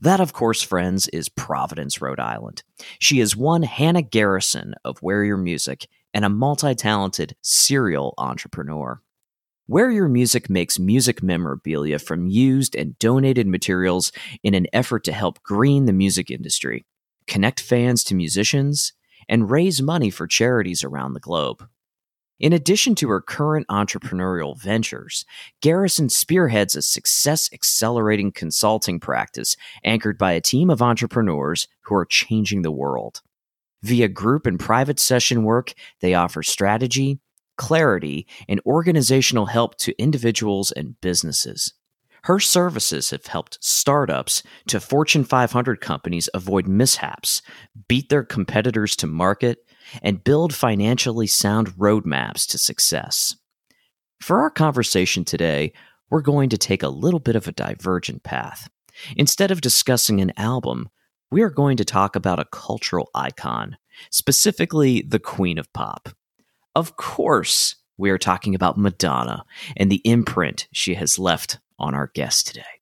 That, of course, friends, is Providence, Rhode Island. She is one Hannah Garrison of Wear Your Music and a multi talented serial entrepreneur. Wear Your Music makes music memorabilia from used and donated materials in an effort to help green the music industry, connect fans to musicians, and raise money for charities around the globe. In addition to her current entrepreneurial ventures, Garrison spearheads a success accelerating consulting practice anchored by a team of entrepreneurs who are changing the world. Via group and private session work, they offer strategy, clarity, and organizational help to individuals and businesses. Her services have helped startups to Fortune 500 companies avoid mishaps, beat their competitors to market, and build financially sound roadmaps to success. For our conversation today, we're going to take a little bit of a divergent path. Instead of discussing an album, we are going to talk about a cultural icon, specifically the Queen of Pop. Of course, we are talking about Madonna and the imprint she has left on our guest today.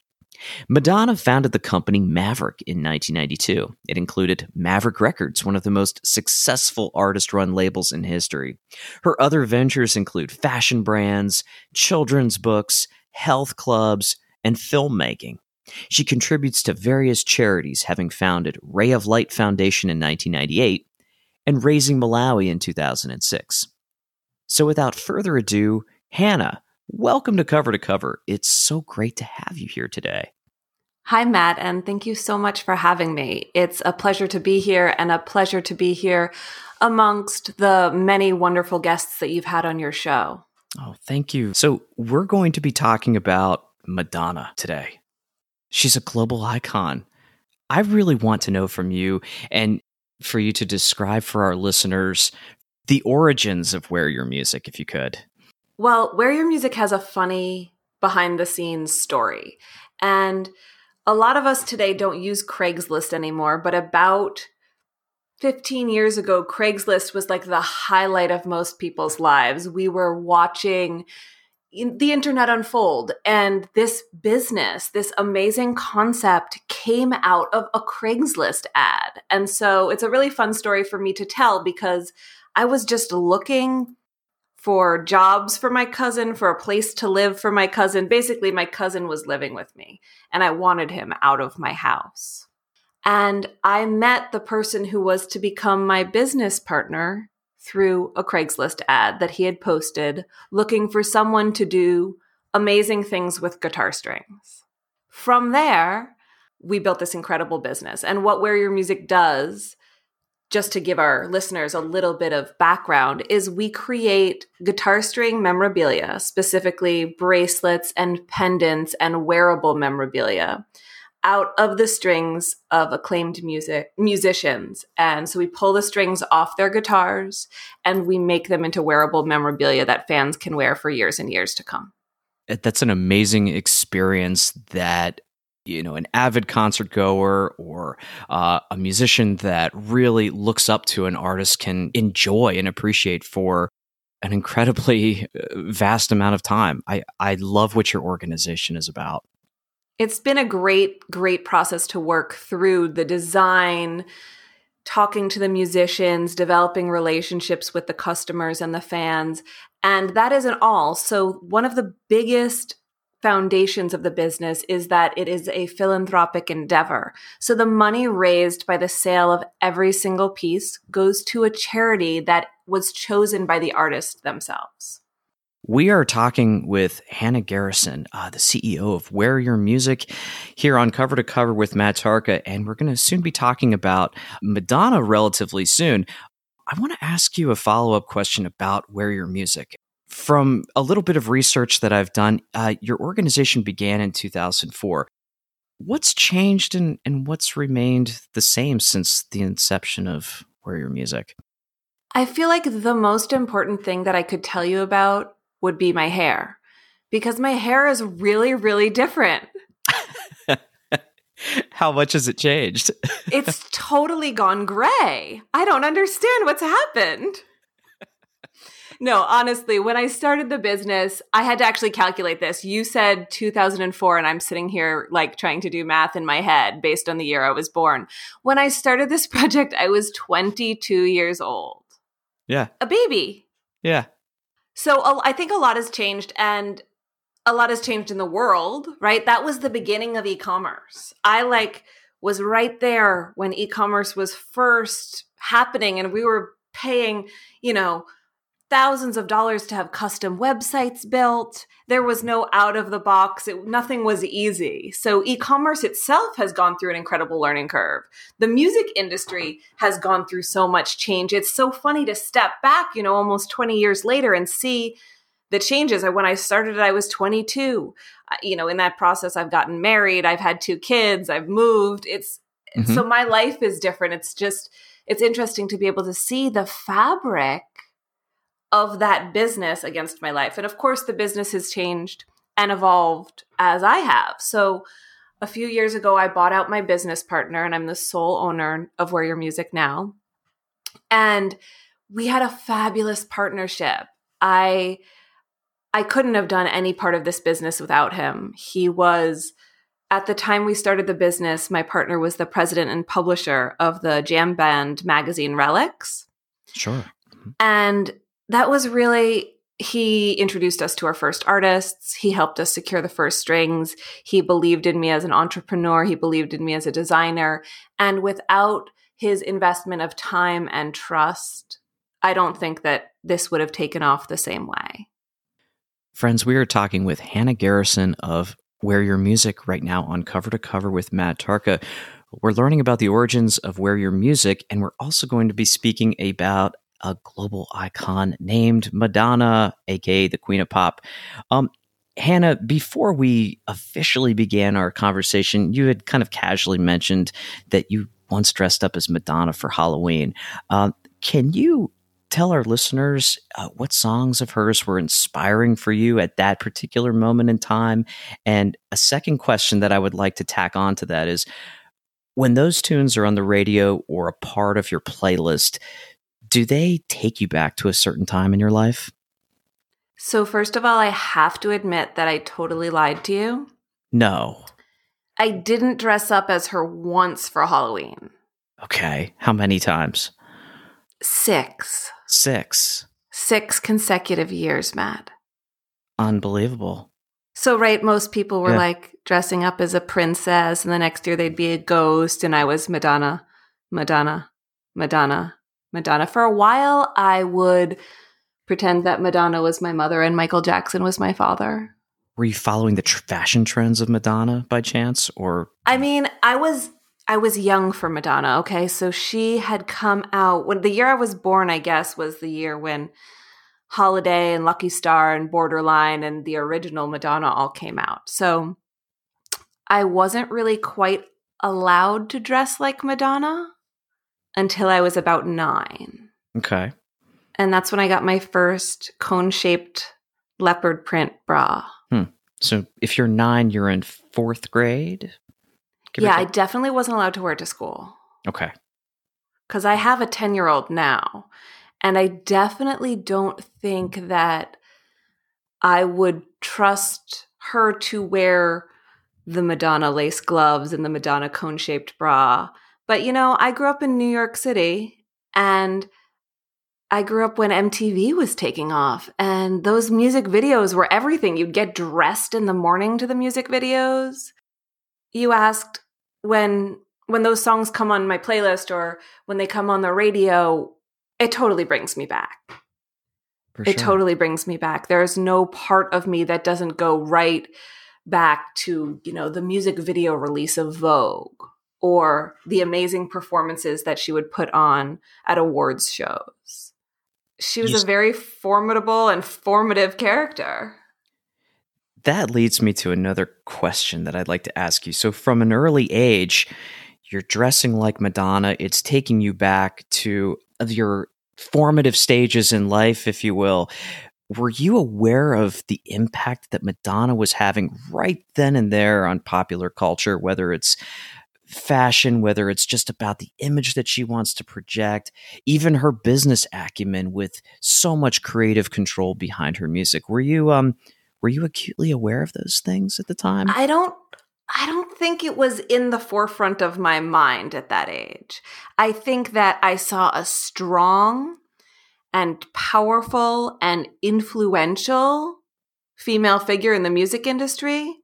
Madonna founded the company Maverick in 1992. It included Maverick Records, one of the most successful artist run labels in history. Her other ventures include fashion brands, children's books, health clubs, and filmmaking. She contributes to various charities, having founded Ray of Light Foundation in 1998 and Raising Malawi in 2006. So, without further ado, Hannah, welcome to Cover to Cover. It's so great to have you here today. Hi, Matt, and thank you so much for having me. It's a pleasure to be here and a pleasure to be here amongst the many wonderful guests that you've had on your show. Oh, thank you. So, we're going to be talking about Madonna today. She's a global icon. I really want to know from you and for you to describe for our listeners the origins of Wear Your Music, if you could. Well, Wear Your Music has a funny behind the scenes story. And a lot of us today don't use Craigslist anymore, but about 15 years ago, Craigslist was like the highlight of most people's lives. We were watching the internet unfold, and this business, this amazing concept came out of a Craigslist ad. And so it's a really fun story for me to tell because I was just looking for jobs for my cousin, for a place to live for my cousin. Basically, my cousin was living with me and I wanted him out of my house. And I met the person who was to become my business partner through a Craigslist ad that he had posted looking for someone to do amazing things with guitar strings. From there, we built this incredible business. And what Wear Your Music does just to give our listeners a little bit of background, is we create guitar string memorabilia, specifically bracelets and pendants and wearable memorabilia out of the strings of acclaimed music musicians. And so we pull the strings off their guitars and we make them into wearable memorabilia that fans can wear for years and years to come. That's an amazing experience that you know an avid concert goer or uh, a musician that really looks up to an artist can enjoy and appreciate for an incredibly uh, vast amount of time. I, I love what your organization is about. It's been a great, great process to work through the design, talking to the musicians, developing relationships with the customers and the fans. And that isn't all. So, one of the biggest foundations of the business is that it is a philanthropic endeavor. So the money raised by the sale of every single piece goes to a charity that was chosen by the artists themselves. We are talking with Hannah Garrison, uh, the CEO of Wear Your Music, here on Cover to Cover with Matt Tarka, and we're going to soon be talking about Madonna relatively soon. I want to ask you a follow up question about Wear Your Music from a little bit of research that I've done, uh, your organization began in 2004. what's changed and, and what's remained the same since the inception of Wear Your Music? I feel like the most important thing that I could tell you about would be my hair because my hair is really, really different. How much has it changed? it's totally gone gray. I don't understand what's happened. No, honestly, when I started the business, I had to actually calculate this. You said 2004, and I'm sitting here like trying to do math in my head based on the year I was born. When I started this project, I was 22 years old. Yeah. A baby. Yeah. So I think a lot has changed, and a lot has changed in the world, right? That was the beginning of e-commerce. I like was right there when e-commerce was first happening and we were paying, you know, thousands of dollars to have custom websites built. There was no out of the box. It, nothing was easy. So e-commerce itself has gone through an incredible learning curve. The music industry has gone through so much change. It's so funny to step back, you know, almost 20 years later and see the changes. When I started, I was 22. You know, in that process, I've gotten married, I've had two kids, I've moved. It's mm-hmm. so my life is different. It's just, it's interesting to be able to see the fabric of that business against my life. And of course, the business has changed and evolved as I have. So, a few years ago, I bought out my business partner, and I'm the sole owner of Wear Your Music now. And we had a fabulous partnership. I I couldn't have done any part of this business without him. He was, at the time we started the business, my partner was the president and publisher of the jam band magazine Relix. Sure. Mm-hmm. And that was really, he introduced us to our first artists. He helped us secure the first strings. He believed in me as an entrepreneur. He believed in me as a designer. And without his investment of time and trust, I don't think that this would have taken off the same way. Friends, we are talking with Hannah Garrison of Wear Your Music right now on Cover to Cover with Matt Tarka. We're learning about the origins of Wear Your Music, and we're also going to be speaking about a global icon named Madonna, aka the Queen of Pop. Um, Hannah, before we officially began our conversation, you had kind of casually mentioned that you once dressed up as Madonna for Halloween. Um, can you tell our listeners uh, what songs of hers were inspiring for you at that particular moment in time? And a second question that I would like to tack on to that is when those tunes are on the radio or a part of your playlist, do they take you back to a certain time in your life? So, first of all, I have to admit that I totally lied to you. No. I didn't dress up as her once for Halloween. Okay. How many times? Six. Six. Six consecutive years, Matt. Unbelievable. So, right, most people were yeah. like dressing up as a princess, and the next year they'd be a ghost, and I was Madonna, Madonna, Madonna, Madonna. For a while, I would pretend that Madonna was my mother and Michael Jackson was my father. Were you following the tr- fashion trends of Madonna by chance, or? I mean, I was I was young for Madonna, okay? So she had come out when the year I was born, I guess, was the year when Holiday and Lucky Star and Borderline and the original Madonna all came out. So I wasn't really quite allowed to dress like Madonna until I was about nine. Okay. And that's when I got my first cone shaped leopard print bra. Hmm. So if you're nine, you're in fourth grade? yeah, I definitely wasn't allowed to wear it to school. Okay. Because I have a 10 year old now. And I definitely don't think that I would trust her to wear the Madonna lace gloves and the Madonna cone shaped bra. But you know, I grew up in New York City and I grew up when MTV was taking off, and those music videos were everything. You'd get dressed in the morning to the music videos. You asked when when those songs come on my playlist or when they come on the radio, it totally brings me back. For it sure. totally brings me back. There's no part of me that doesn't go right back to, you know, the music video release of Vogue or the amazing performances that she would put on at awards shows. She was a very formidable and formative character that leads me to another question that I'd like to ask you. So, from an early age, you're dressing like Madonna. It's taking you back to your formative stages in life, if you will. Were you aware of the impact that Madonna was having right then and there on popular culture, whether it's fashion, whether it's just about the image that she wants to project, even her business acumen with so much creative control behind her music? Were you um were you acutely aware of those things at the time? I don't I don't think it was in the forefront of my mind at that age. I think that I saw a strong and powerful and influential female figure in the music industry,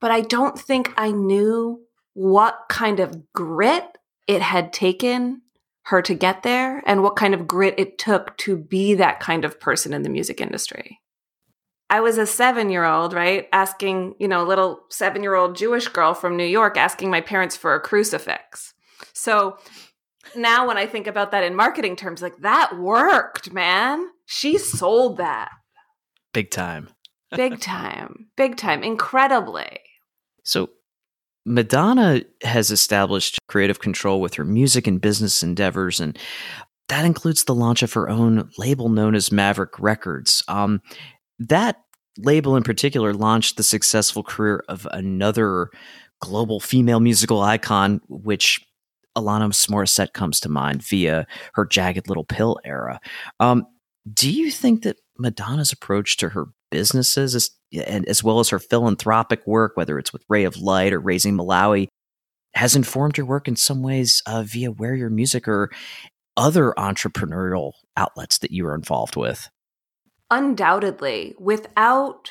but I don't think I knew what kind of grit it had taken her to get there and what kind of grit it took to be that kind of person in the music industry. I was a seven year old, right? Asking, you know, a little seven year old Jewish girl from New York asking my parents for a crucifix. So now when I think about that in marketing terms, like that worked, man. She sold that. Big time. Big time. Big time. Incredibly. So Madonna has established creative control with her music and business endeavors, and that includes the launch of her own label known as Maverick Records. Um, that label in particular launched the successful career of another global female musical icon, which Alanis Morissette comes to mind via her Jagged Little Pill era. Um, do you think that Madonna's approach to her businesses, as, and as well as her philanthropic work, whether it's with Ray of Light or Raising Malawi, has informed your work in some ways uh, via Wear Your Music or other entrepreneurial outlets that you are involved with? undoubtedly, without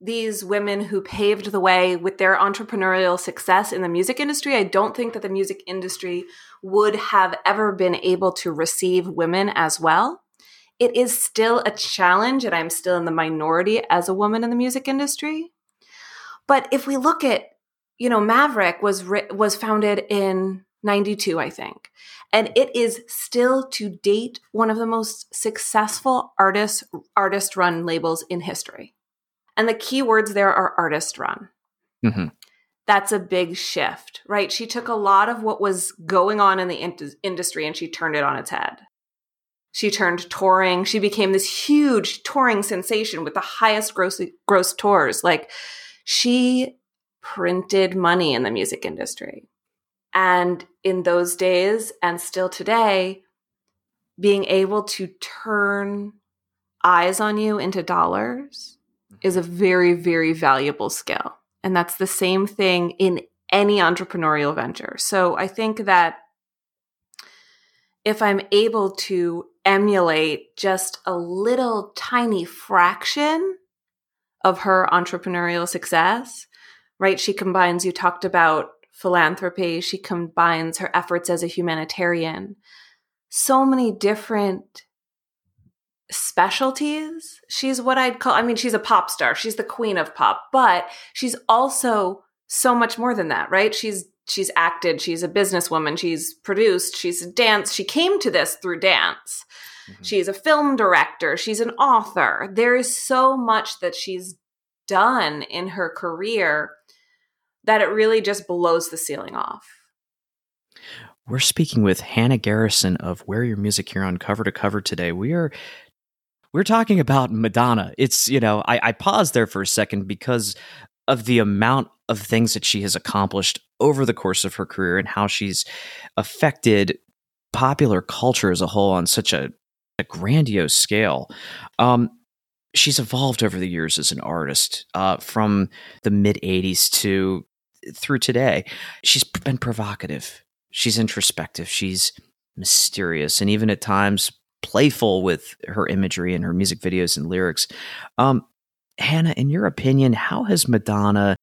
these women who paved the way with their entrepreneurial success in the music industry, I don't think that the music industry would have ever been able to receive women as well. It is still a challenge, and I'm still in the minority as a woman in the music industry. But if we look at, you know, Maverick was was founded in 92, I think. And it is still to date one of the most successful artist artist run labels in history. And the key words there are artist run. Mm-hmm. That's a big shift, right? She took a lot of what was going on in the in- industry and she turned it on its head. She turned touring. She became this huge touring sensation with the highest gross, gross tours. Like she printed money in the music industry. And in those days and still today, being able to turn eyes on you into dollars is a very, very valuable skill. And that's the same thing in any entrepreneurial venture. So I think that if I'm able to emulate just a little tiny fraction of her entrepreneurial success, right? She combines, you talked about philanthropy. She combines her efforts as a humanitarian. So many different specialties. She's what I'd call, I mean, she's a pop star. She's the queen of pop, but she's also so much more than that, right? She's she's acted, she's a businesswoman, she's produced, she's a dance. She came to this through dance. Mm-hmm. She's a film director, she's an author. There is so much that she's done in her career that it really just blows the ceiling off. We're speaking with Hannah Garrison of Wear Your Music here on Cover to Cover today. We are we're talking about Madonna. It's you know I, I paused there for a second because of the amount of things that she has accomplished over the course of her career and how she's affected popular culture as a whole on such a, a grandiose scale. Um, she's evolved over the years as an artist, uh, from the mid '80s to through today. She's been provocative. She's introspective. She's mysterious, and even at times playful with her imagery and her music videos and lyrics. Um, Hannah, in your opinion, how has Madonna?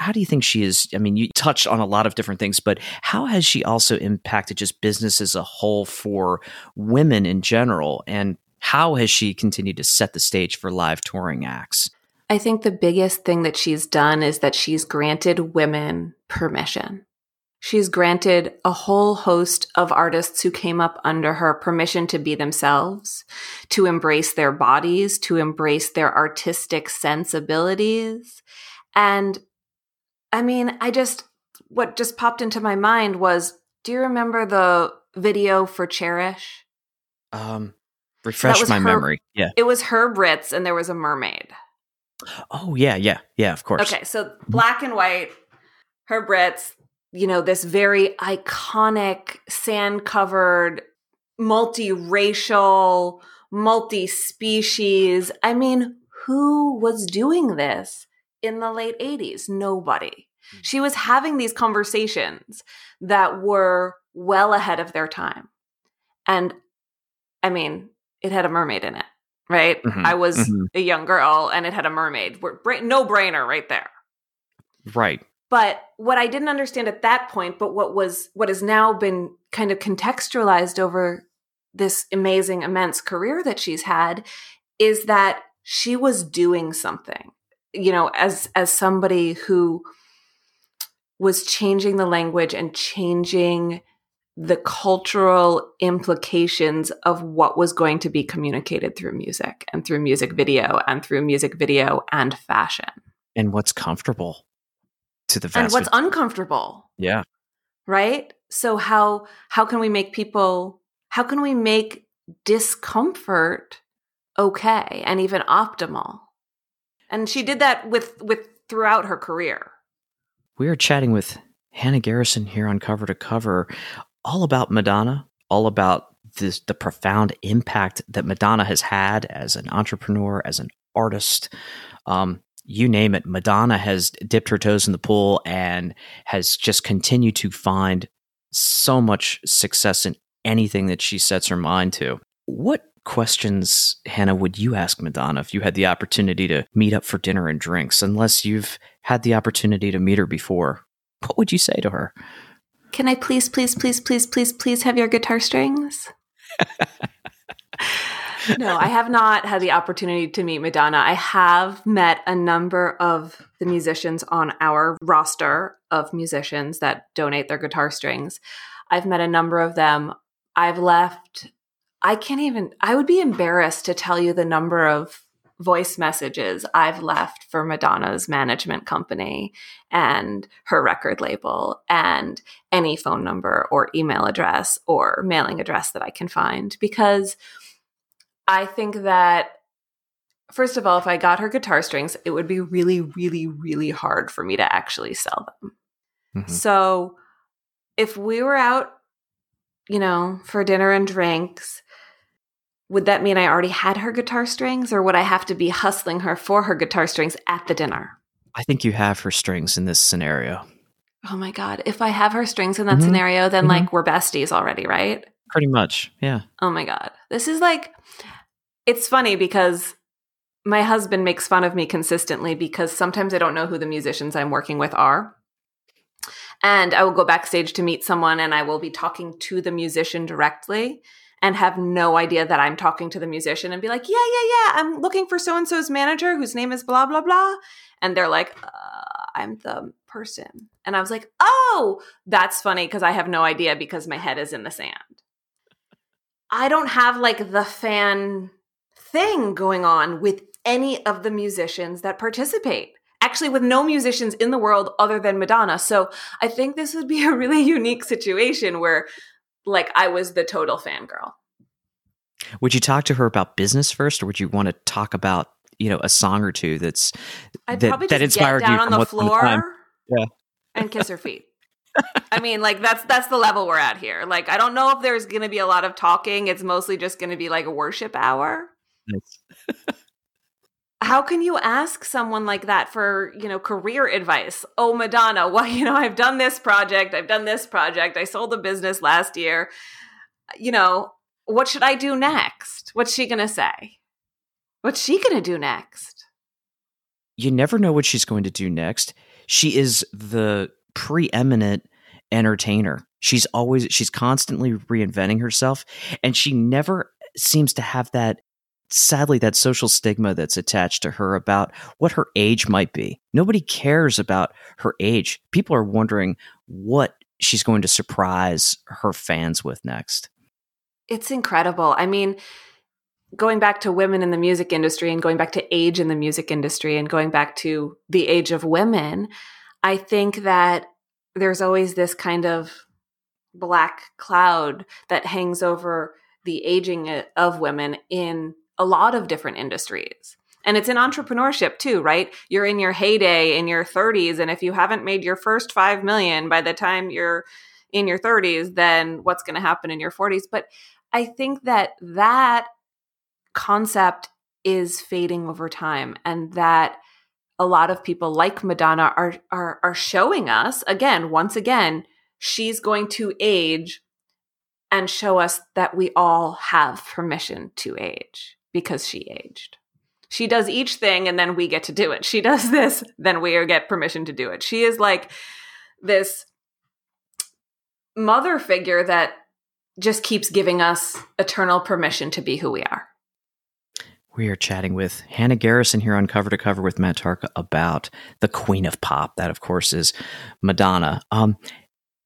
How do you think she is? I mean, you touched on a lot of different things, but how has she also impacted just business as a whole for women in general? And how has she continued to set the stage for live touring acts? I think the biggest thing that she's done is that she's granted women permission. She's granted a whole host of artists who came up under her permission to be themselves, to embrace their bodies, to embrace their artistic sensibilities. And I mean, I just, what just popped into my mind was do you remember the video for Cherish? Um, refresh my her- memory. Yeah. It was Herb Ritts and there was a mermaid. Oh yeah, yeah, yeah. Of course. Okay, so black and white, Herb Ritts, you know, this very iconic sand covered, multiracial, multi species. I mean, who was doing this in the late 80s? Nobody. She was having these conversations that were well ahead of their time. And I mean, it had a mermaid in it, right? Mhm, I was mhm. a young girl and it had a mermaid. We're, bra- no brainer right there. Right. But what I didn't understand at that point, but what was what has now been kind of contextualized over this amazing, immense career that she's had, is that she was doing something. You know, as as somebody who was changing the language and changing the cultural implications of what was going to be communicated through music and through music video and through music video and fashion. And what's comfortable to the vast and what's ma- uncomfortable. Yeah. right? So how how can we make people how can we make discomfort okay and even optimal and she did that with with throughout her career We are chatting with Hannah Garrison here on Cover to Cover, all about Madonna, all about this, the profound impact that Madonna has had as an entrepreneur, as an artist. Um, you name it, Madonna has dipped her toes in the pool and has just continued to find so much success in anything that she sets her mind to. What questions, Hannah, would you ask Madonna if you had the opportunity to meet up for dinner and drinks, unless you've had the opportunity to meet her before? What would you say to her? can i please please please please please please have your guitar strings no i have not had the opportunity to meet madonna i have met a number of the musicians on our roster of musicians that donate their guitar strings i've met a number of them i've left i can't even i would be embarrassed to tell you the number of voice messages i've left for madonna's management company and her record label and any phone number or email address or mailing address that I can find because I think that first of all if I got her guitar strings it would be really really really hard for me to actually sell them. Mhm. So if we were out you know for dinner and drinks would that mean I already had her guitar strings or would I have to be hustling her for her guitar strings at the dinner? I think you have her strings in this scenario. Oh my god, if I have her strings in that Mhm. scenario then Mhm. like we're besties already, right? Pretty much, yeah. Oh my God. This is like, it's funny because my husband makes fun of me consistently because sometimes I don't know who the musicians I'm working with are. And I will go backstage to meet someone and I will be talking to the musician directly and have no idea that I'm talking to the musician and be like, yeah, yeah, yeah, I'm looking for so and so's manager whose name is blah, blah, blah. And they're like, uh, I'm the person. And I was like, oh, that's funny because I have no idea because my head is in the sand. I don't have like the fan thing going on with any of the musicians that participate. Actually, with no musicians in the world other than Madonna. So I think this would be a really unique situation where, like, I was the total fangirl. Would you talk to her about business first, or would you want to talk about you know a song or two that's I'd that, probably that inspired get down you on the on the floor Yeah. and kiss her feet. I mean, like that's that's the level we're at here. Like, I don't know if there's going to be a lot of talking. It's mostly just going to be like a worship hour. Nice. how can you ask someone like that for you know career advice? Oh madonna well you know i've done this project i've done this project i sold a business last year. You know what should i do next? What's she gonna say? What's she gonna do next? You never know what she's going to do next. She is the preeminent entertainer. She's always she's constantly reinventing herself, and she never seems to have that sadly that social stigma that's attached to her about what her age might be. Nobody cares about her age. People are wondering what she's going to surprise her fans with next? It's incredible. I mean, going back to women in the music industry and going back to age in the music industry and going back to the age of women, I think that there's always this kind of black cloud that hangs over the aging uh, of women in a lot of different industries. And it's in entrepreneurship too, right? You're in your heyday in your 30s and if you haven't made your first 5 million by the time you're in your 30s, then what's going to happen in your 40s? But I think that that concept is fading over time and that a lot of people like Madonna are are are showing us again once again she's going to age and show us that we all have permission to age because she aged. She does each thing and then we get to do it. She does this, then we get permission to do it. She is like this mother figure that just keeps giving us eternal permission to be who we are. We are chatting with Hannah Garrison here on Cover to Cover with Matt Tarka about the Queen of Pop. That, of course, is Madonna. Um,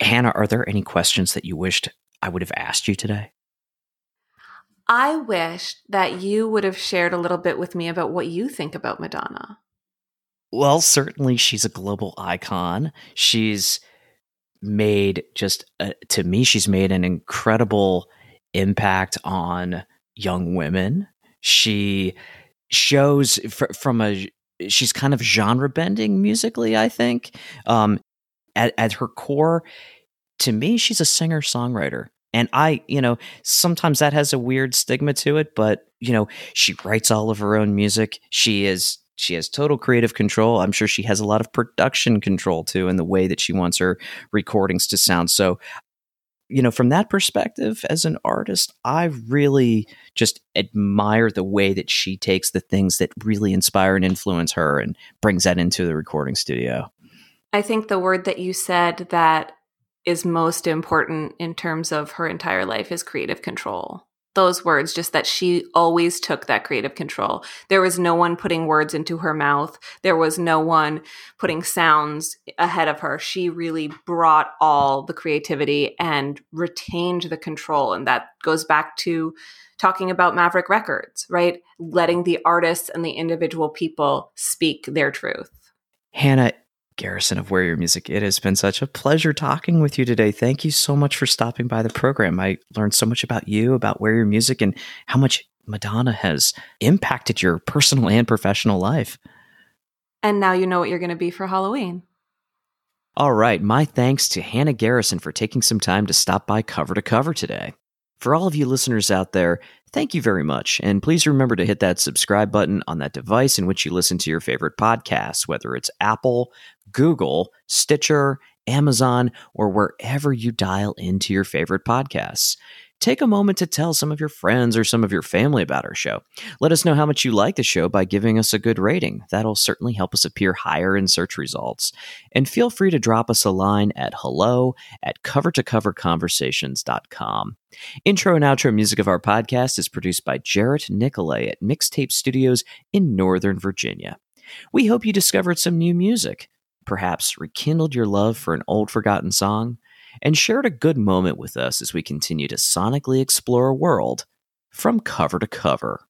Hannah, are there any questions that you wished I would have asked you today? I wish that you would have shared a little bit with me about what you think about Madonna. Well, certainly she's a global icon. She's made just, a, to me, she's made an incredible impact on young women. She shows fr- from a, she's kind of genre bending musically, I think. Um, at, at her core, to me, she's a singer songwriter. And I, you know, sometimes that has a weird stigma to it, but you know, she writes all of her own music. She is she has total creative control. I'm sure she has a lot of production control too in the way that she wants her recordings to sound. So, you know, from that perspective as an artist, I really just admire the way that she takes the things that really inspire and influence her and brings that into the recording studio. I think the word that you said that is most important in terms of her entire life is creative control. Those words, just that she always took that creative control. There was no one putting words into her mouth. There was no one putting sounds ahead of her. She really brought all the creativity and retained the control. And that goes back to talking about Maverick Records, right? Letting the artists and the individual people speak their truth. Hannah, Garrison of Wear Your Music. It has been such a pleasure talking with you today. Thank you so much for stopping by the program. I learned so much about you, about Wear Your Music, and how much Madonna has impacted your personal and professional life. And now you know what you're going to be for Halloween. All right. My thanks to Hannah Garrison for taking some time to stop by cover to cover today. For all of you listeners out there, thank you very much. And please remember to hit that subscribe button on that device in which you listen to your favorite podcasts, whether it's Apple, Google, Stitcher, Amazon, or wherever you dial into your favorite podcasts. Take a moment to tell some of your friends or some of your family about our show. Let us know how much you like the show by giving us a good rating. That'll certainly help us appear higher in search results. And feel free to drop us a line at hello at covertocoverconversations.com. Intro and outro music of our podcast is produced by Jarrett Nicolay at Mixtape Studios in Northern Virginia. We hope you discovered some new music perhaps rekindled your love for an old forgotten song, and shared a good moment with us as we continue to sonically explore a world from cover to cover.